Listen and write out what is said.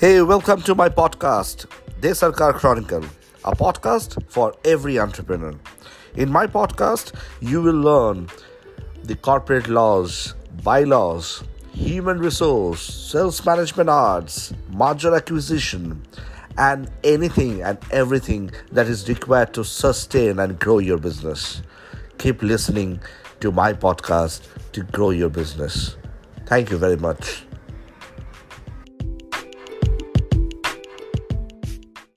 Hey, welcome to my podcast, De Sarkar Chronicle, a podcast for every entrepreneur. In my podcast, you will learn the corporate laws, bylaws, human resource, sales management arts, merger acquisition, and anything and everything that is required to sustain and grow your business. Keep listening to my podcast to grow your business. Thank you very much.